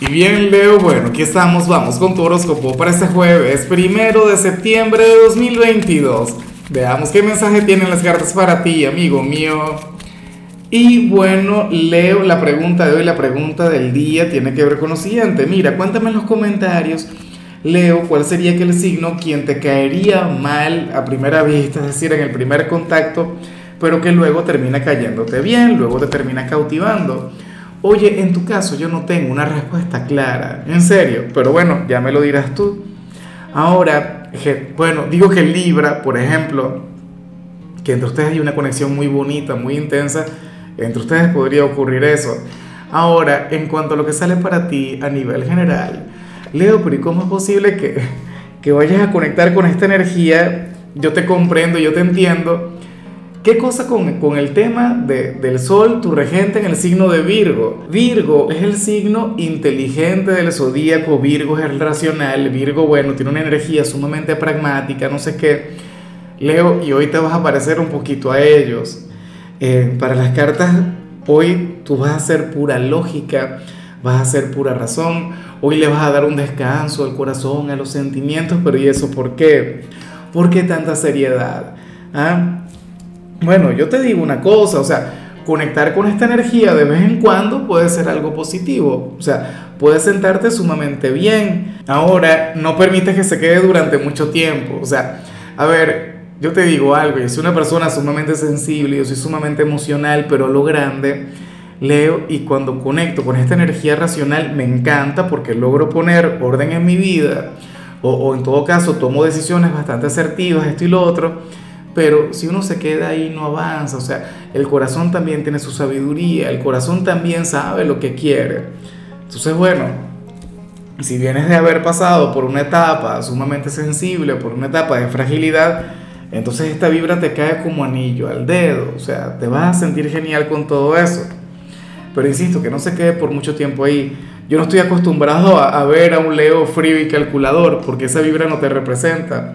Y bien, Leo, bueno, aquí estamos, vamos con tu horóscopo para este jueves, primero de septiembre de 2022. Veamos qué mensaje tienen las cartas para ti, amigo mío. Y bueno, Leo, la pregunta de hoy, la pregunta del día tiene que ver con lo siguiente. Mira, cuéntame en los comentarios, Leo, cuál sería aquel signo quien te caería mal a primera vista, es decir, en el primer contacto, pero que luego termina cayéndote bien, luego te termina cautivando. Oye, en tu caso yo no tengo una respuesta clara, en serio, pero bueno, ya me lo dirás tú. Ahora, bueno, digo que Libra, por ejemplo, que entre ustedes hay una conexión muy bonita, muy intensa, entre ustedes podría ocurrir eso. Ahora, en cuanto a lo que sale para ti a nivel general, Leo, pero ¿y cómo es posible que, que vayas a conectar con esta energía? Yo te comprendo, yo te entiendo, ¿Qué cosa con, el tema del Sol, tu regente en el signo de Virgo? Virgo es el signo inteligente del zodíaco, Virgo es el racional, Virgo, bueno, tiene una energía sumamente pragmática, no sé qué. Leo, y hoy te vas a parecer un poquito a ellos. Eh, para las cartas, hoy tú vas a ser pura lógica, vas a ser pura razón, hoy le vas a dar un descanso al corazón, a los sentimientos, pero ¿y eso por qué? ¿Por qué tanta seriedad? ¿Ah? Bueno, yo te digo una cosa, o sea, conectar con esta energía de vez en cuando puede ser algo positivo, o sea, puedes sentarte sumamente bien. Ahora, no permites que se quede durante mucho tiempo, o sea, a ver, yo te digo algo, yo soy una persona sumamente sensible, yo soy sumamente emocional, pero lo grande, leo y cuando conecto con esta energía racional me encanta porque logro poner orden en mi vida, o, o en todo caso tomo decisiones bastante asertivas, esto y lo otro pero si uno se queda ahí no avanza, o sea, el corazón también tiene su sabiduría, el corazón también sabe lo que quiere. Entonces, bueno, si vienes de haber pasado por una etapa sumamente sensible, por una etapa de fragilidad, entonces esta vibra te cae como anillo al dedo, o sea, te vas a sentir genial con todo eso. Pero insisto, que no se quede por mucho tiempo ahí. Yo no estoy acostumbrado a, a ver a un Leo frío y calculador, porque esa vibra no te representa.